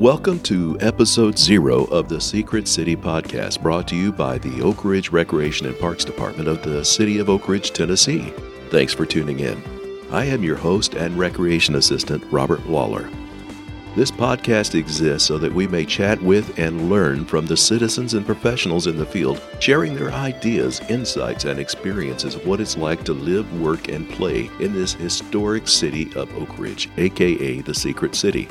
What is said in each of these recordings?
Welcome to episode zero of the Secret City podcast, brought to you by the Oak Ridge Recreation and Parks Department of the City of Oak Ridge, Tennessee. Thanks for tuning in. I am your host and recreation assistant, Robert Lawler. This podcast exists so that we may chat with and learn from the citizens and professionals in the field, sharing their ideas, insights, and experiences of what it's like to live, work, and play in this historic city of Oak Ridge, aka the Secret City.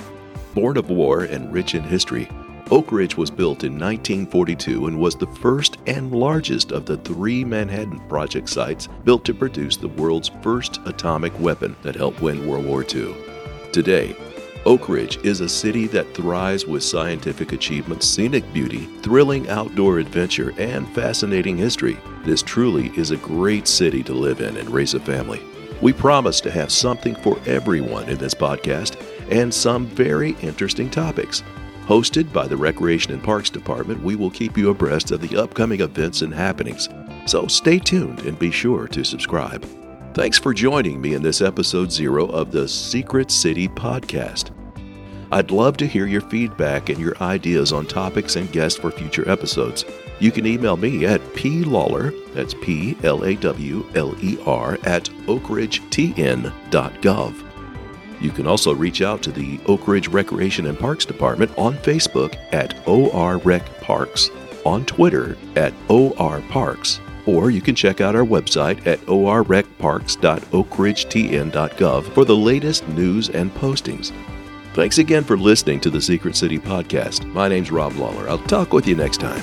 Born of war and rich in history, Oak Ridge was built in 1942 and was the first and largest of the three Manhattan Project sites built to produce the world's first atomic weapon that helped win World War II. Today, Oak Ridge is a city that thrives with scientific achievements, scenic beauty, thrilling outdoor adventure, and fascinating history. This truly is a great city to live in and raise a family. We promise to have something for everyone in this podcast and some very interesting topics. Hosted by the Recreation and Parks Department, we will keep you abreast of the upcoming events and happenings. So stay tuned and be sure to subscribe. Thanks for joining me in this episode zero of the Secret City podcast. I'd love to hear your feedback and your ideas on topics and guests for future episodes. You can email me at plawler, that's P L A W L E R, at oakridgetn.gov. You can also reach out to the Oak Ridge Recreation and Parks Department on Facebook at ORRecParks, on Twitter at ORParks, or you can check out our website at orrecparks.oakridgetn.gov for the latest news and postings. Thanks again for listening to the Secret City podcast. My name's Rob Lawler. I'll talk with you next time.